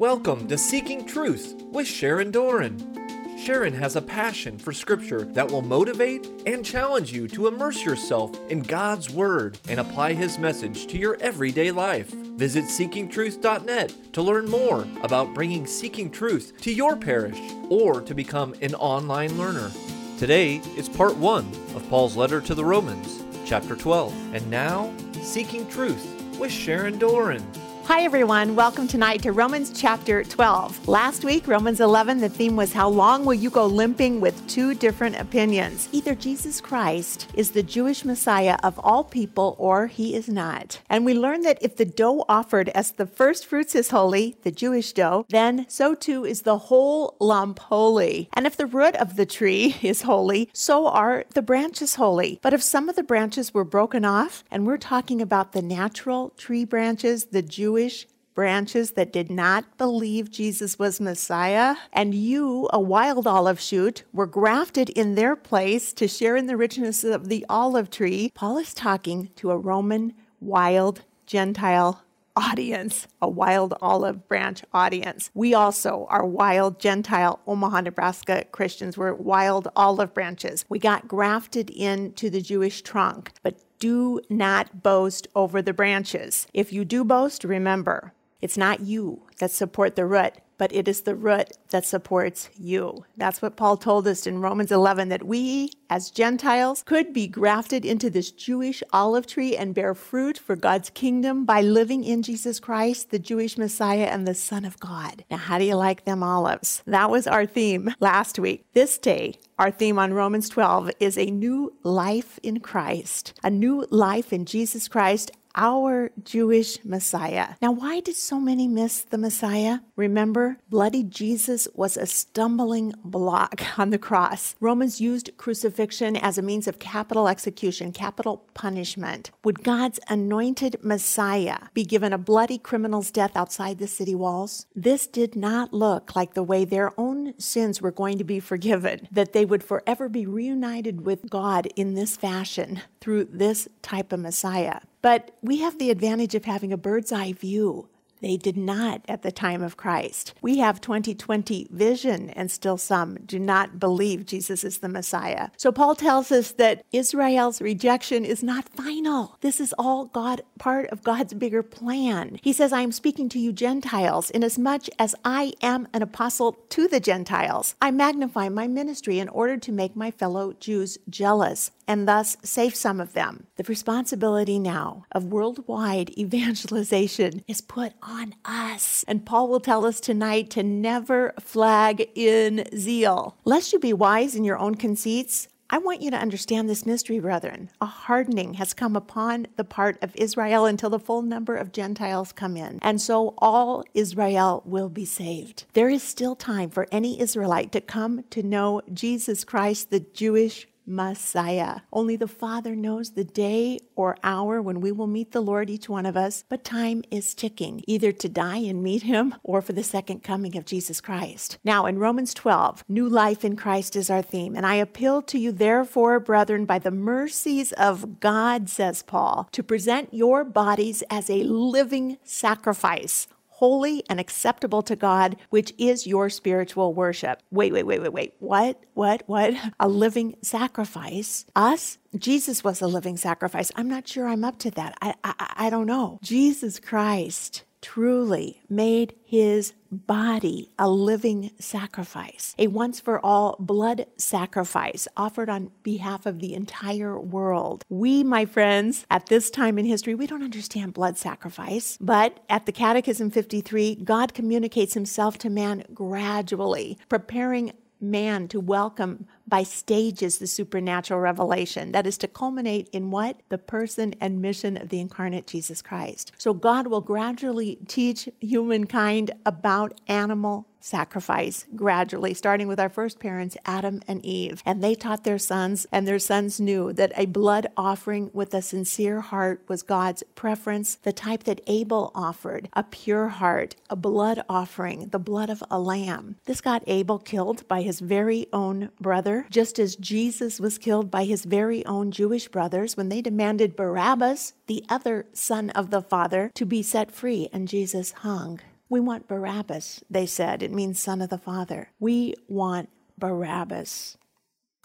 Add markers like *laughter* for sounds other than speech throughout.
Welcome to Seeking Truth with Sharon Doran. Sharon has a passion for Scripture that will motivate and challenge you to immerse yourself in God's Word and apply His message to your everyday life. Visit seekingtruth.net to learn more about bringing Seeking Truth to your parish or to become an online learner. Today is part one of Paul's letter to the Romans, chapter 12. And now, Seeking Truth with Sharon Doran. Hi, everyone. Welcome tonight to Romans chapter 12. Last week, Romans 11, the theme was How long will you go limping with two different opinions? Either Jesus Christ is the Jewish Messiah of all people or he is not. And we learned that if the dough offered as the first fruits is holy, the Jewish dough, then so too is the whole lump holy. And if the root of the tree *laughs* is holy, so are the branches holy. But if some of the branches were broken off, and we're talking about the natural tree branches, the Jewish Jewish branches that did not believe Jesus was Messiah, and you, a wild olive shoot, were grafted in their place to share in the richness of the olive tree, Paul is talking to a Roman wild Gentile audience, a wild olive branch audience. We also are wild Gentile Omaha, Nebraska Christians. We're wild olive branches. We got grafted into the Jewish trunk, but do not boast over the branches. If you do boast, remember, it's not you that support the root, but it is the root that supports you. That's what Paul told us in Romans 11 that we, as Gentiles, could be grafted into this Jewish olive tree and bear fruit for God's kingdom by living in Jesus Christ, the Jewish Messiah and the Son of God. Now, how do you like them olives? That was our theme last week. This day, our theme on Romans 12 is a new life in Christ, a new life in Jesus Christ our Jewish Messiah. Now, why did so many miss the Messiah? Remember, bloody Jesus was a stumbling block *laughs* on the cross. Romans used crucifixion as a means of capital execution, capital punishment. Would God's anointed Messiah be given a bloody criminal's death outside the city walls? This did not look like the way their own sins were going to be forgiven, that they would forever be reunited with God in this fashion through this type of Messiah. But we have the advantage of having a bird's eye view they did not at the time of Christ. We have 2020 vision, and still some do not believe Jesus is the Messiah. So Paul tells us that Israel's rejection is not final. This is all God, part of God's bigger plan. He says, I am speaking to you Gentiles, inasmuch as I am an apostle to the Gentiles. I magnify my ministry in order to make my fellow Jews jealous and thus save some of them. The responsibility now of worldwide *laughs* evangelization is put on us. And Paul will tell us tonight to never flag in zeal. Lest you be wise in your own conceits, I want you to understand this mystery, brethren. A hardening has come upon the part of Israel until the full number of Gentiles come in. And so all Israel will be saved. There is still time for any Israelite to come to know Jesus Christ, the Jewish Messiah. Only the Father knows the day or hour when we will meet the Lord, each one of us, but time is ticking, either to die and meet Him or for the second coming of Jesus Christ. Now, in Romans 12, new life in Christ is our theme. And I appeal to you, therefore, brethren, by the mercies of God, says Paul, to present your bodies as a living sacrifice holy and acceptable to God, which is your spiritual worship. Wait, wait, wait, wait, wait. What? What? What? A living sacrifice? Us? Jesus was a living sacrifice. I'm not sure I'm up to that. I, I, I don't know. Jesus Christ truly made his body a living sacrifice, a once for all blood sacrifice offered on behalf of the entire world. We, my friends, at this time in history, we don't understand blood sacrifice, but at the Catechism 53, God communicates himself to man gradually, preparing man to welcome by stages the supernatural revelation that is to culminate in what? The person and mission of the incarnate Jesus Christ. So God will gradually teach humankind about animal sacrifice gradually, starting with our first parents, Adam and Eve. And they taught their sons, and their sons knew that a blood offering with a sincere heart was God's preference, the type that Abel offered, a pure heart, a blood offering, the blood of a lamb. This got Abel killed by his very own brother just as Jesus was killed by his very own Jewish brothers when they demanded Barabbas, the other son of the Father, to be set free, and Jesus hung. We want Barabbas, they said. It means son of the Father. We want Barabbas.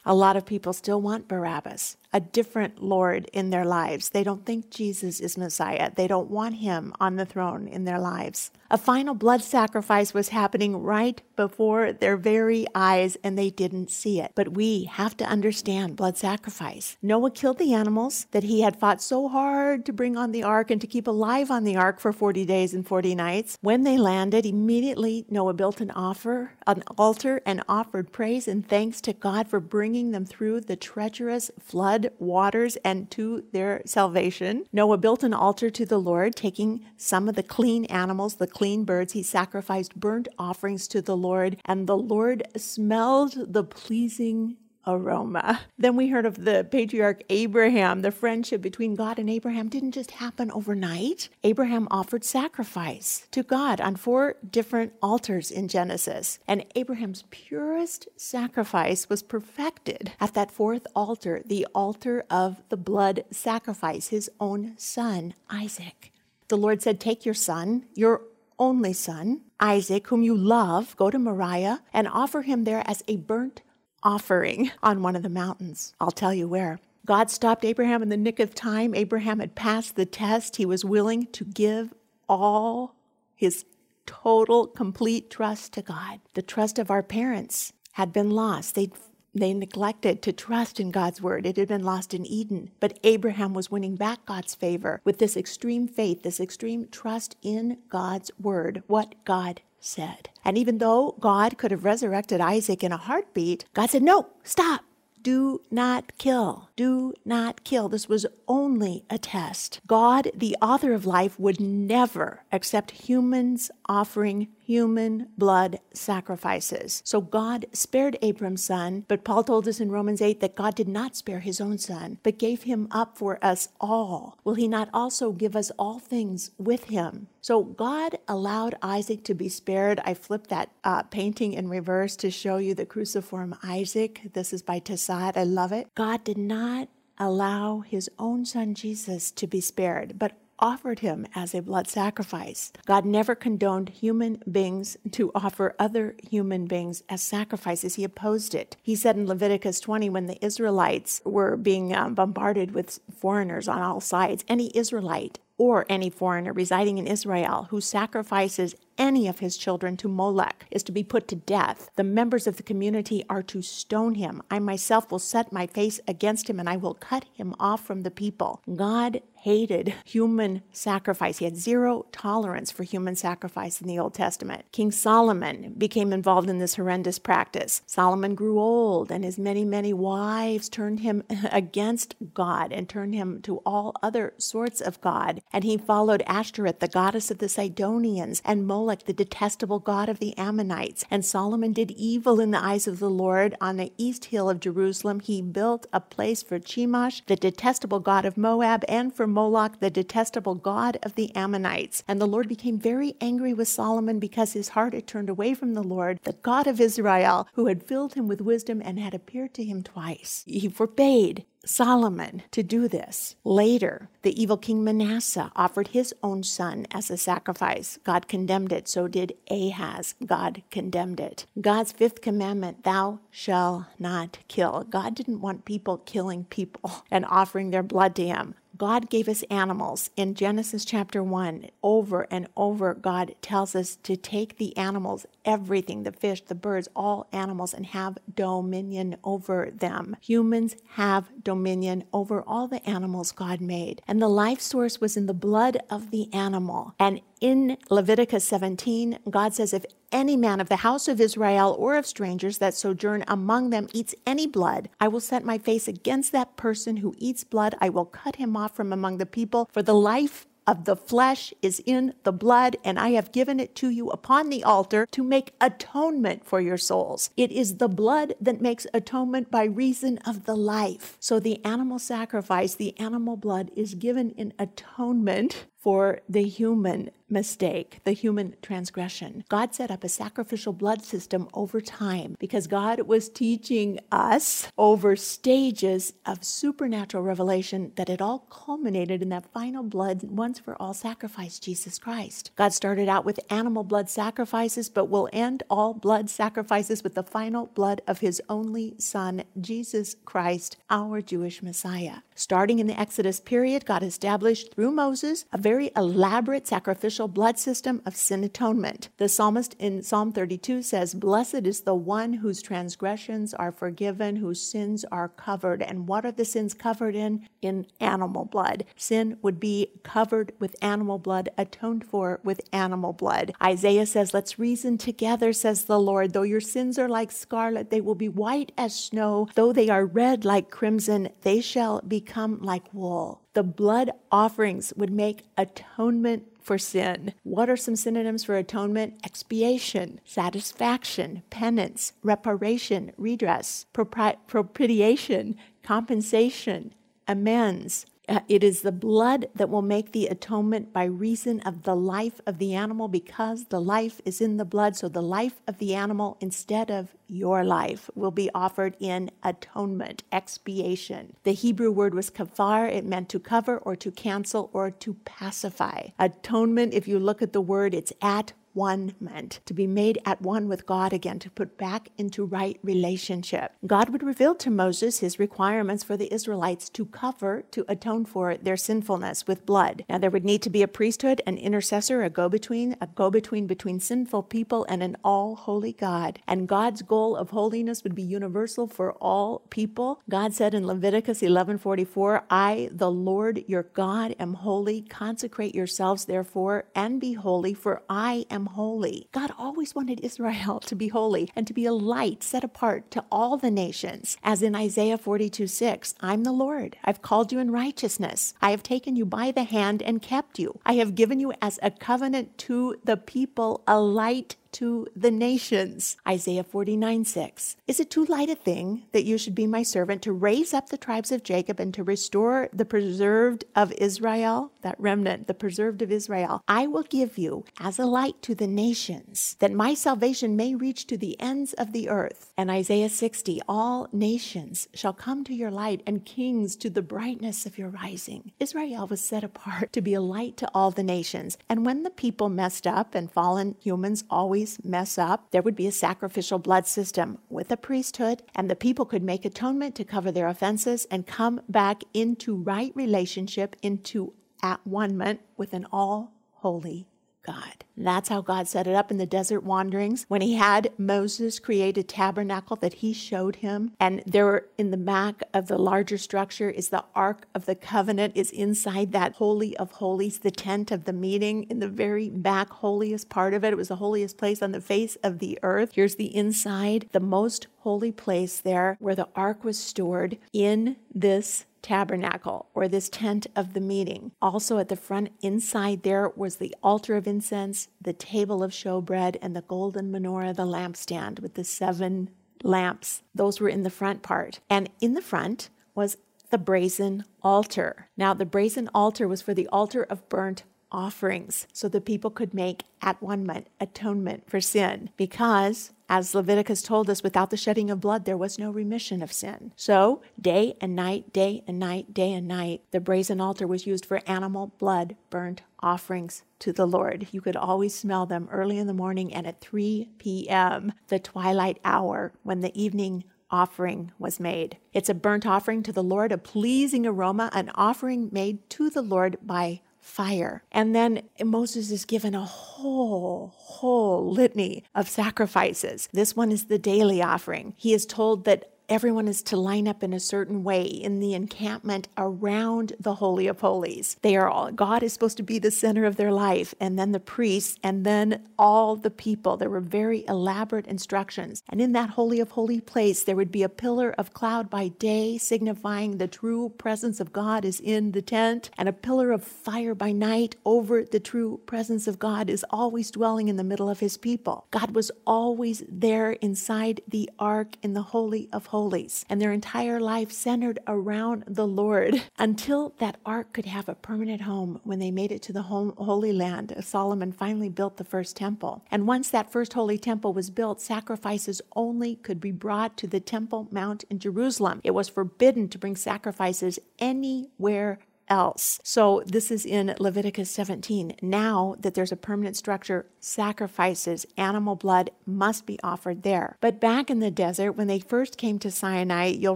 A lot of people still want Barabbas a different Lord in their lives. They don't think Jesus is Messiah. They don't want him on the throne in their lives. A final blood sacrifice was happening right before their very eyes, and they didn't see it. But we have to understand blood sacrifice. Noah killed the animals that he had fought so hard to bring on the ark and to keep alive on the ark for 40 days and 40 nights. When they landed, immediately Noah built an offer, an altar, and offered praise and thanks to God for bringing them through the treacherous flood waters and to their salvation. Noah built an altar to the Lord, taking some of the clean animals, the clean birds. He sacrificed burnt offerings to the Lord, and the Lord smelled the pleasing aroma. *laughs* Then we heard of the patriarch Abraham. The friendship between God and Abraham didn't just happen overnight. Abraham offered sacrifice to God on four different altars in Genesis. And Abraham's purest sacrifice was perfected at that fourth altar, the altar of the blood sacrifice, his own son, Isaac. The Lord said, Take your son, your only son, Isaac, whom you love, go to Moriah and offer him there as a burnt offering on one of the mountains. I'll tell you where. God stopped Abraham in the nick of time. Abraham had passed the test. He was willing to give all his total, complete trust to God. The trust of our parents had been lost. They they neglected to trust in God's word. It had been lost in Eden. But Abraham was winning back God's favor with this extreme faith, this extreme trust in God's word, what God said. And even though God could have resurrected Isaac in a heartbeat, God said, No, stop. Do not kill. Do not kill. This was only a test. God, the author of life, would never accept humans offering human blood sacrifices. So God spared Abram's son, but Paul told us in Romans 8 that God did not spare his own son, but gave him up for us all. Will he not also give us all things with him? So God allowed Isaac to be spared. I flipped that uh, painting in reverse to show you the cruciform Isaac. This is by Tassad. I love it. God did not allow his own son Jesus to be spared, but offered him as a blood sacrifice. God never condoned human beings to offer other human beings as sacrifices. He opposed it. He said in Leviticus 20, when the Israelites were being um, bombarded with foreigners on all sides, any Israelite or any foreigner residing in Israel who sacrifices any of his children to Molech is to be put to death. The members of the community are to stone him. I myself will set my face against him and I will cut him off from the people. God hated human sacrifice. He had zero tolerance for human sacrifice in the Old Testament. King Solomon became involved in this horrendous practice. Solomon grew old, and his many, many wives turned him *laughs* against God and turned him to all other sorts of God. And he followed Ashtoreth, the goddess of the Sidonians, and Molech, the detestable god of the Ammonites. And Solomon did evil in the eyes of the Lord. On the east hill of Jerusalem, he built a place for Chemosh, the detestable god of Moab, and for Moloch, the detestable god of the Ammonites. And the Lord became very angry with Solomon because his heart had turned away from the Lord, the God of Israel, who had filled him with wisdom and had appeared to him twice. He forbade Solomon to do this. Later, the evil king Manasseh offered his own son as a sacrifice. God condemned it. So did Ahaz. God condemned it. God's fifth commandment, thou shalt not kill. God didn't want people killing people *laughs* and offering their blood to him. God gave us animals. In Genesis chapter 1, over and over, God tells us to take the animals, everything, the fish, the birds, all animals, and have dominion over them. Humans have dominion over all the animals God made. And the life source was in the blood of the animal. And in Leviticus 17, God says, If any man of the house of Israel or of strangers that sojourn among them eats any blood, I will set my face against that person who eats blood. I will cut him off from among the people, for the life of the flesh is in the blood, and I have given it to you upon the altar to make atonement for your souls. It is the blood that makes atonement by reason of the life. So the animal sacrifice, the animal blood, is given in atonement for the human mistake, the human transgression. God set up a sacrificial blood system over time because God was teaching us over stages of supernatural revelation that it all culminated in that final blood once for all sacrifice, Jesus Christ. God started out with animal blood sacrifices, but will end all blood sacrifices with the final blood of his only Son, Jesus Christ, our Jewish Messiah. Starting in the Exodus period, God established through Moses a very elaborate sacrificial blood system of sin atonement. The psalmist in Psalm 32 says, Blessed is the one whose transgressions are forgiven, whose sins are covered. And what are the sins covered in? In animal blood. Sin would be covered with animal blood, atoned for with animal blood. Isaiah says, Let's reason together, says the Lord. Though your sins are like scarlet, they will be white as snow. Though they are red like crimson, they shall become like wool. The blood offerings would make atonement for sin. What are some synonyms for atonement? Expiation, satisfaction, penance, reparation, redress, propri- propitiation, compensation, amends, uh, it is the blood that will make the atonement by reason of the life of the animal because the life is in the blood. So the life of the animal instead of your life will be offered in atonement, expiation. The Hebrew word was kafar. It meant to cover or to cancel or to pacify. Atonement, if you look at the word, it's at one meant to be made at one with God again, to put back into right relationship. God would reveal to Moses his requirements for the Israelites to cover, to atone for their sinfulness with blood. Now, there would need to be a priesthood, an intercessor, a go between, a go between between sinful people and an all holy God. And God's goal of holiness would be universal for all people. God said in Leviticus 11:44, "I, the Lord your God, am holy. Consecrate yourselves therefore and be holy, for I am holy. God always wanted Israel to be holy and to be a light set apart to all the nations. As in Isaiah 42 6, I'm the Lord. I've called you in righteousness. I have taken you by the hand and kept you. I have given you as a covenant to the people, a light to the nations. Isaiah 49 6. Is it too light a thing that you should be my servant to raise up the tribes of Jacob and to restore the preserved of Israel? That remnant, the preserved of Israel. I will give you as a light to the nations, that my salvation may reach to the ends of the earth. And Isaiah 60, all nations shall come to your light, and kings to the brightness of your rising. Israel was set apart to be a light to all the nations. And when the people messed up, and fallen humans always mess up, there would be a sacrificial blood system with a priesthood, and the people could make atonement to cover their offenses and come back into right relationship, into at one with an all holy God. That's how God set it up in the desert wanderings when he had Moses create a tabernacle that he showed him. And there in the back of the larger structure is the Ark of the Covenant is inside that holy of holies, the tent of the meeting in the very back holiest part of it. It was the holiest place on the face of the earth. Here's the inside, the most holy place there where the ark was stored in this tabernacle or this tent of the meeting. Also at the front inside there was the altar of incense, the table of showbread, and the golden menorah, the lampstand with the seven lamps. Those were in the front part. And in the front was the brazen altar. Now, the brazen altar was for the altar of burnt offerings so the people could make at one atonement for sin because as Leviticus told us, without the shedding of blood, there was no remission of sin. So, day and night, day and night, day and night, the brazen altar was used for animal blood burnt offerings to the Lord. You could always smell them early in the morning and at 3 p.m., the twilight hour, when the evening offering was made. It's a burnt offering to the Lord, a pleasing aroma, an offering made to the Lord by fire. And then Moses is given a whole, whole litany of sacrifices. This one is the daily offering. He is told that everyone is to line up in a certain way in the encampment around the Holy of Holies. They are all, God is supposed to be the center of their life, and then the priests, and then all the people. There were very elaborate instructions. And in that Holy of Holy place, there would be a pillar of cloud by day, signifying the true presence of God is in the tent, and a pillar of fire by night over the true presence of God is always dwelling in the middle of his people. God was always there inside the ark in the Holy of Holies Holies, and their entire life centered around the Lord *laughs* until that ark could have a permanent home when they made it to the Holy Land. Solomon finally built the first temple. And once that first holy temple was built, sacrifices only could be brought to the Temple Mount in Jerusalem. It was forbidden to bring sacrifices anywhere else. So this is in Leviticus 17. Now that there's a permanent structure, sacrifices, animal blood must be offered there. But back in the desert, when they first came to Sinai, you'll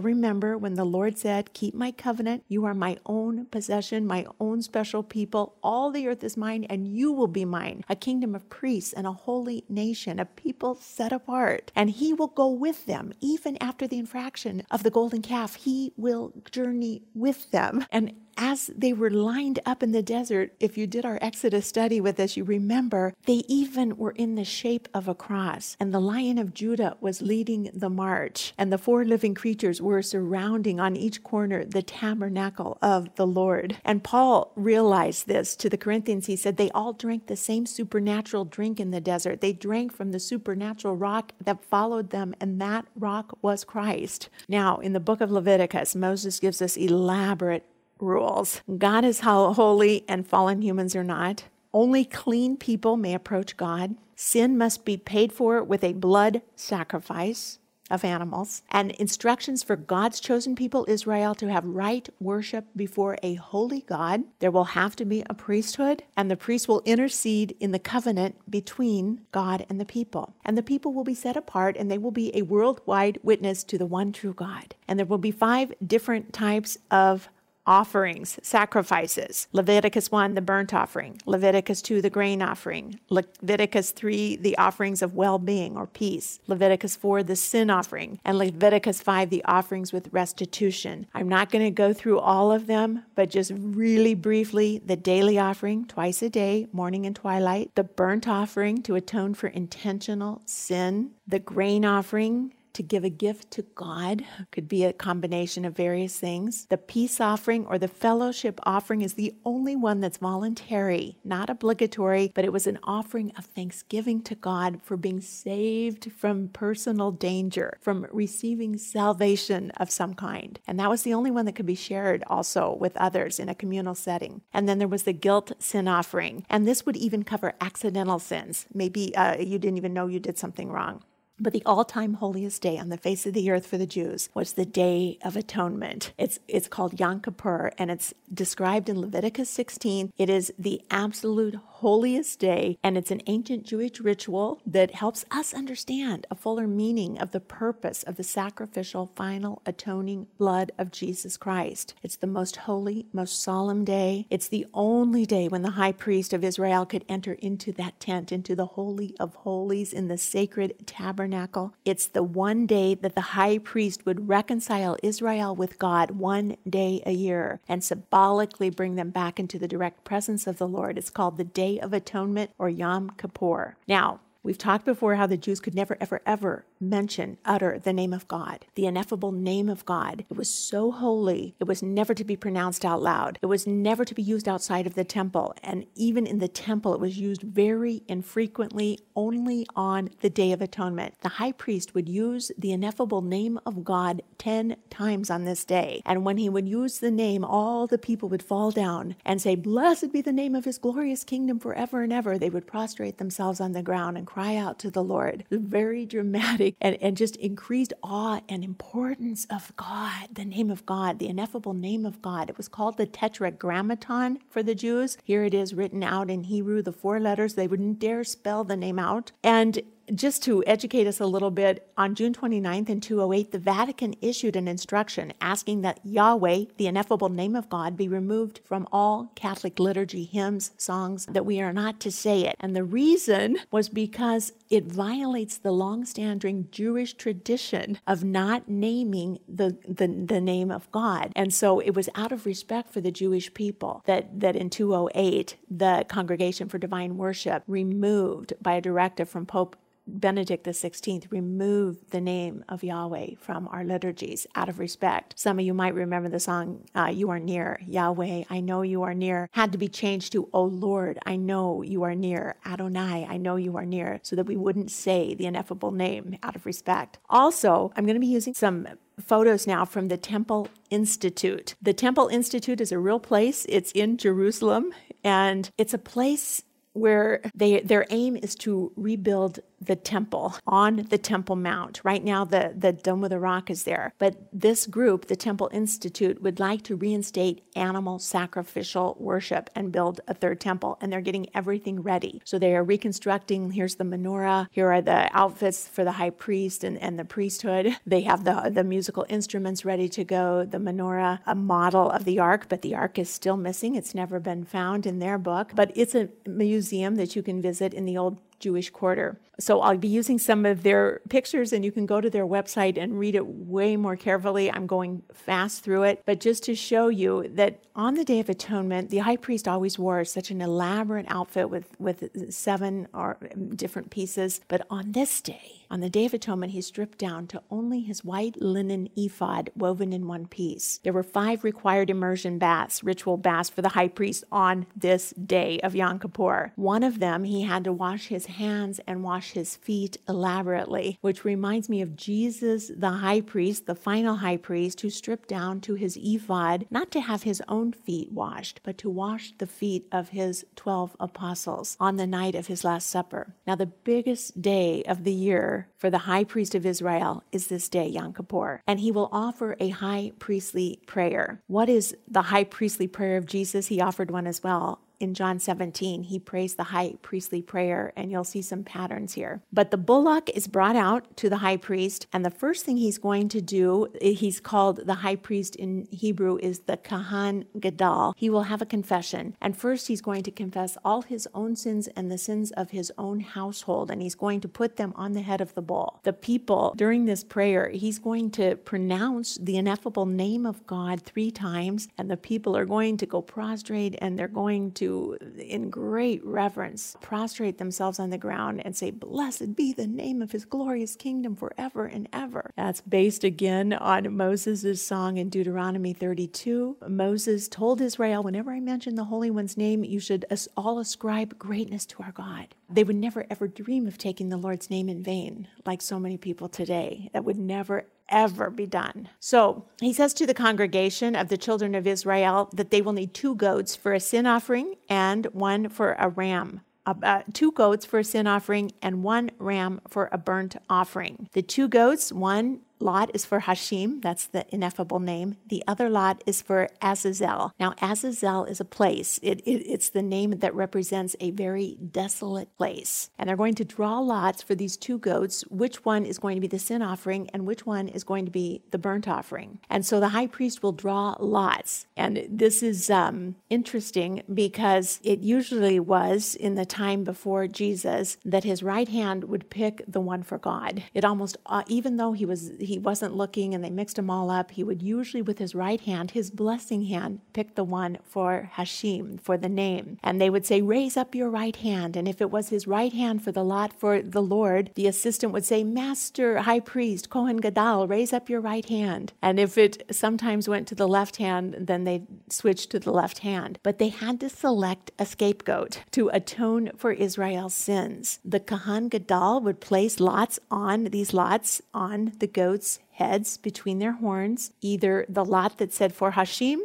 remember when the Lord said, Keep my covenant. You are my own possession, my own special people. All the earth is mine, and you will be mine. A kingdom of priests and a holy nation, a people set apart. And he will go with them, even after the infraction of the golden calf. He will journey with them. And as they were lined up in the desert, if you did our Exodus study with us, you remember they even were in the shape of a cross. And the Lion of Judah was leading the march. And the four living creatures were surrounding on each corner the tabernacle of the Lord. And Paul realized this to the Corinthians. He said they all drank the same supernatural drink in the desert. They drank from the supernatural rock that followed them, and that rock was Christ. Now, in the book of Leviticus, Moses gives us elaborate rules. God is holy and fallen humans are not. Only clean people may approach God. Sin must be paid for with a blood sacrifice of animals, and instructions for God's chosen people, Israel, to have right worship before a holy God. There will have to be a priesthood, and the priest will intercede in the covenant between God and the people. And the people will be set apart, and they will be a worldwide witness to the one true God. And there will be five different types of offerings, sacrifices. Leviticus 1, the burnt offering. Leviticus 2, the grain offering. Leviticus 3, the offerings of well being or peace. Leviticus 4, the sin offering. And Leviticus 5, the offerings with restitution. I'm not going to go through all of them, but just really briefly the daily offering, twice a day, morning and twilight. The burnt offering to atone for intentional sin. The grain offering to give a gift to God. Could be a combination of various things. The peace offering or the fellowship offering is the only one that's voluntary, not obligatory, but it was an offering of thanksgiving to God for being saved from personal danger, from receiving salvation of some kind. And that was the only one that could be shared also with others in a communal setting. And then there was the guilt sin offering. And this would even cover accidental sins. Maybe uh, you didn't even know you did something wrong. But the all-time holiest day on the face of the earth for the Jews was the Day of Atonement. It's it's called Yom Kippur, and it's described in Leviticus 16. It is the absolute holiest day, and it's an ancient Jewish ritual that helps us understand a fuller meaning of the purpose of the sacrificial final atoning blood of Jesus Christ. It's the most holy, most solemn day. It's the only day when the high priest of Israel could enter into that tent, into the holy of holies in the sacred tabernacle. It's the one day that the high priest would reconcile Israel with God one day a year and symbolically bring them back into the direct presence of the Lord. It's called the Day Day of Atonement or Yom Kippur. Now, We've talked before how the Jews could never, ever, ever mention, utter the name of God, the ineffable name of God. It was so holy, it was never to be pronounced out loud. It was never to be used outside of the temple. And even in the temple, it was used very infrequently, only on the Day of Atonement. The high priest would use the ineffable name of God 10 times on this day. And when he would use the name, all the people would fall down and say, Blessed be the name of his glorious kingdom forever and ever. They would prostrate themselves on the ground and cry out to the Lord. Very dramatic and, and just increased awe and importance of God, the name of God, the ineffable name of God. It was called the Tetragrammaton for the Jews. Here it is written out in Hebrew, the four letters. They wouldn't dare spell the name out. And just to educate us a little bit, on June 29th in 208, the Vatican issued an instruction asking that Yahweh, the ineffable name of God, be removed from all Catholic liturgy, hymns, songs, that we are not to say it. And the reason was because it violates the long-standing Jewish tradition of not naming the, the, the name of God. And so it was out of respect for the Jewish people that, that in 208, the Congregation for Divine Worship removed by a directive from Pope Benedict XVI removed the name of Yahweh from our liturgies out of respect. Some of you might remember the song, uh, You Are Near, Yahweh, I Know You Are Near, had to be changed to, Oh Lord, I Know You Are Near, Adonai, I Know You Are Near, so that we wouldn't say the ineffable name out of respect. Also, I'm going to be using some photos now from the Temple Institute. The Temple Institute is a real place, it's in Jerusalem, and it's a place where they their aim is to rebuild the temple on the Temple Mount. Right now, the, the Dome of the Rock is there. But this group, the Temple Institute, would like to reinstate animal sacrificial worship and build a third temple. And they're getting everything ready. So they are reconstructing. Here's the menorah. Here are the outfits for the high priest and, and the priesthood. They have the, the musical instruments ready to go, the menorah, a model of the ark, but the ark is still missing. It's never been found in their book. But it's a museum that you can visit in the old Jewish Quarter. So I'll be using some of their pictures, and you can go to their website and read it way more carefully. I'm going fast through it, but just to show you that on the Day of Atonement, the high priest always wore such an elaborate outfit with, with seven or different pieces. But on this day, on the Day of Atonement, he stripped down to only his white linen ephod woven in one piece. There were five required immersion baths, ritual baths for the high priest on this day of Yom Kippur. One of them, he had to wash his hands and wash his feet elaborately, which reminds me of Jesus, the high priest, the final high priest, who stripped down to his ephod, not to have his own feet washed, but to wash the feet of his 12 apostles on the night of his Last Supper. Now, the biggest day of the year for the high priest of Israel is this day, Yom Kippur, and he will offer a high priestly prayer. What is the high priestly prayer of Jesus? He offered one as well in John 17, he prays the high priestly prayer, and you'll see some patterns here. But the bullock is brought out to the high priest, and the first thing he's going to do, he's called the high priest in Hebrew, is the Kohen Gadol. He will have a confession, and first he's going to confess all his own sins and the sins of his own household, and he's going to put them on the head of the bull. The people, during this prayer, he's going to pronounce the ineffable name of God three times, and the people are going to go prostrate and they're going to in great reverence, prostrate themselves on the ground and say, Blessed be the name of his glorious kingdom forever and ever. That's based again on Moses' song in Deuteronomy 32. Moses told Israel, Whenever I mention the Holy One's name, you should all ascribe greatness to our God. They would never ever dream of taking the Lord's name in vain, like so many people today. That would never ever be done. So he says to the congregation of the children of Israel that they will need two goats for a sin offering and one for a ram. Uh, two goats for a sin offering and one ram for a burnt offering. The two goats, one lot is for Hashem, that's the ineffable name. The other lot is for Azazel. Now, Azazel is a place, it, it, it's the name that represents a very desolate place. And they're going to draw lots for these two goats, which one is going to be the sin offering and which one is going to be the burnt offering. And so the high priest will draw lots. And this is um, interesting because it usually was in the time before Jesus that his right hand would pick the one for God. It almost, uh, even though he was, wasn't looking and they mixed them all up, he would usually, with his right hand, his blessing hand, pick the one for Hashem, for the name. And they would say, Raise up your right hand. And if it was his right hand for the lot for the Lord, the assistant would say, Master, high priest, Kohen Gadol, raise up your right hand. And if it sometimes went to the left hand, then they switched to the left hand. But they had to select a scapegoat to atone for Israel's sins. The Kohen Gadol would place lots on these lots on the goats goats' heads between their horns, either the lot that said for Hashem,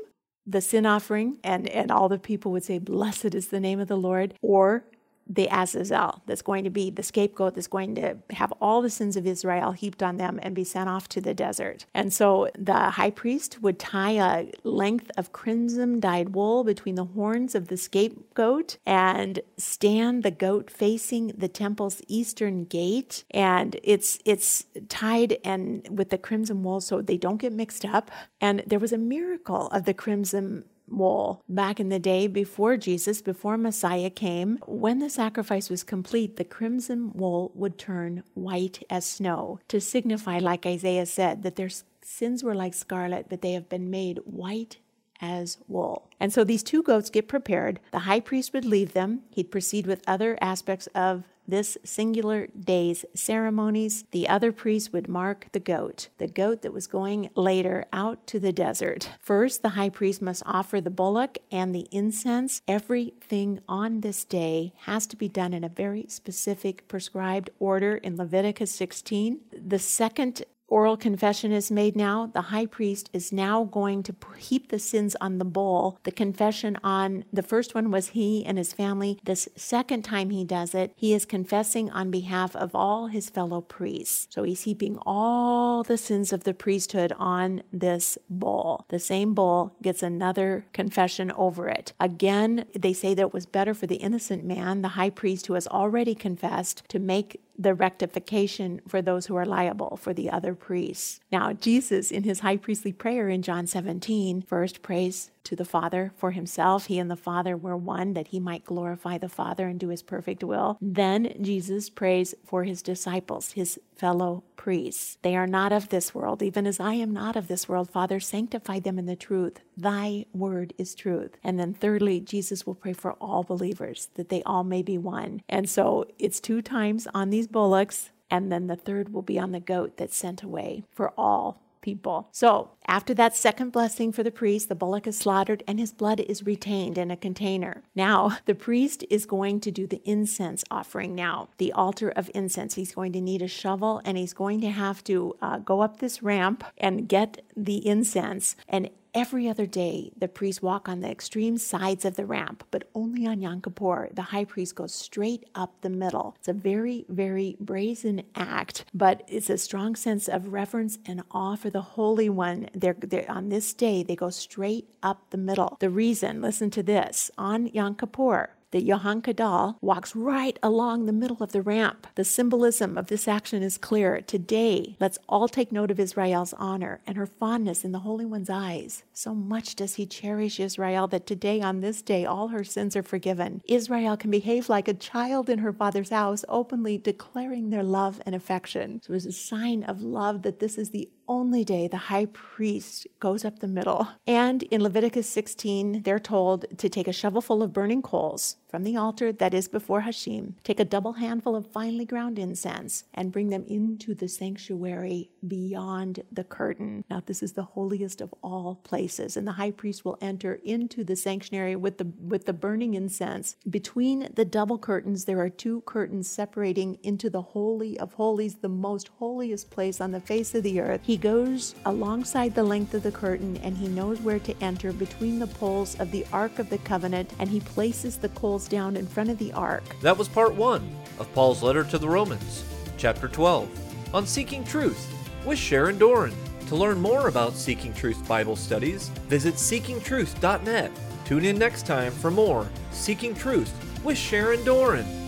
the sin offering, and, and all the people would say, Blessed is the name of the Lord, or the Azazel that's going to be the scapegoat that's going to have all the sins of Israel heaped on them and be sent off to the desert. And so the high priest would tie a length of crimson dyed wool between the horns of the scapegoat and stand the goat facing the temple's eastern gate. And it's it's tied and with the crimson wool so they don't get mixed up. And there was a miracle of the crimson wool back in the day before Jesus, before Messiah came. When the sacrifice was complete, the crimson wool would turn white as snow to signify, like Isaiah said, that their sins were like scarlet, but they have been made white as wool. And so these two goats get prepared. The high priest would leave them. He'd proceed with other aspects of this singular day's ceremonies, the other priest would mark the goat, the goat that was going later out to the desert. First, the high priest must offer the bullock and the incense. Everything on this day has to be done in a very specific prescribed order in Leviticus 16. The second oral confession is made now, the high priest is now going to heap the sins on the bowl. The confession on the first one was he and his family. This second time he does it, he is confessing on behalf of all his fellow priests. So he's heaping all the sins of the priesthood on this bowl. The same bowl gets another confession over it. Again, they say that it was better for the innocent man, the high priest who has already confessed, to make the rectification for those who are liable for the other priests. Now, Jesus, in his high priestly prayer in John 17, first prays to the Father for himself. He and the Father were one that he might glorify the Father and do his perfect will. Then Jesus prays for his disciples, his fellow priests. They are not of this world, even as I am not of this world. Father, sanctify them in the truth. Thy word is truth. And then thirdly, Jesus will pray for all believers that they all may be one. And so it's two times on these bullocks. And then the third will be on the goat that's sent away for all people. So, after that second blessing for the priest, the bullock is slaughtered and his blood is retained in a container. Now, *laughs* the priest is going to do the incense offering now, the altar of incense. He's going to need a shovel and he's going to have to uh, go up this ramp and get the incense. And Every other day, the priests walk on the extreme sides of the ramp, but only on Yom Kippur, the high priest goes straight up the middle. It's a very, very brazen act, but it's a strong sense of reverence and awe for the Holy One. They're, they're, on this day, they go straight up the middle. The reason, listen to this, on Yom Kippur, that Kohen Gadol walks right along the middle of the ramp. The symbolism of this action is clear. Today, let's all take note of Israel's honor and her fondness in the Holy One's eyes. So much does he cherish Israel that today, on this day, all her sins are forgiven. Israel can behave like a child in her father's house, openly declaring their love and affection. So it's a sign of love that this is the only day the high priest goes up the middle. And in Leviticus 16, they're told to take a shovelful of burning coals from the altar that is before Hashem, take a double handful of finely ground incense, and bring them into the sanctuary beyond the curtain. Now, this is the holiest of all places, and the high priest will enter into the sanctuary with the with the burning incense. Between the double curtains, there are two curtains separating into the holy of holies, the most holiest place on the face of the earth. He goes alongside the length of the curtain, and he knows where to enter between the poles of the Ark of the Covenant, and he places the coals down in front of the ark. That was part one of Paul's letter to the Romans, chapter 12, on seeking truth with Sharon Doran. To learn more about Seeking Truth Bible studies, visit seekingtruth.net. Tune in next time for more Seeking Truth with Sharon Doran.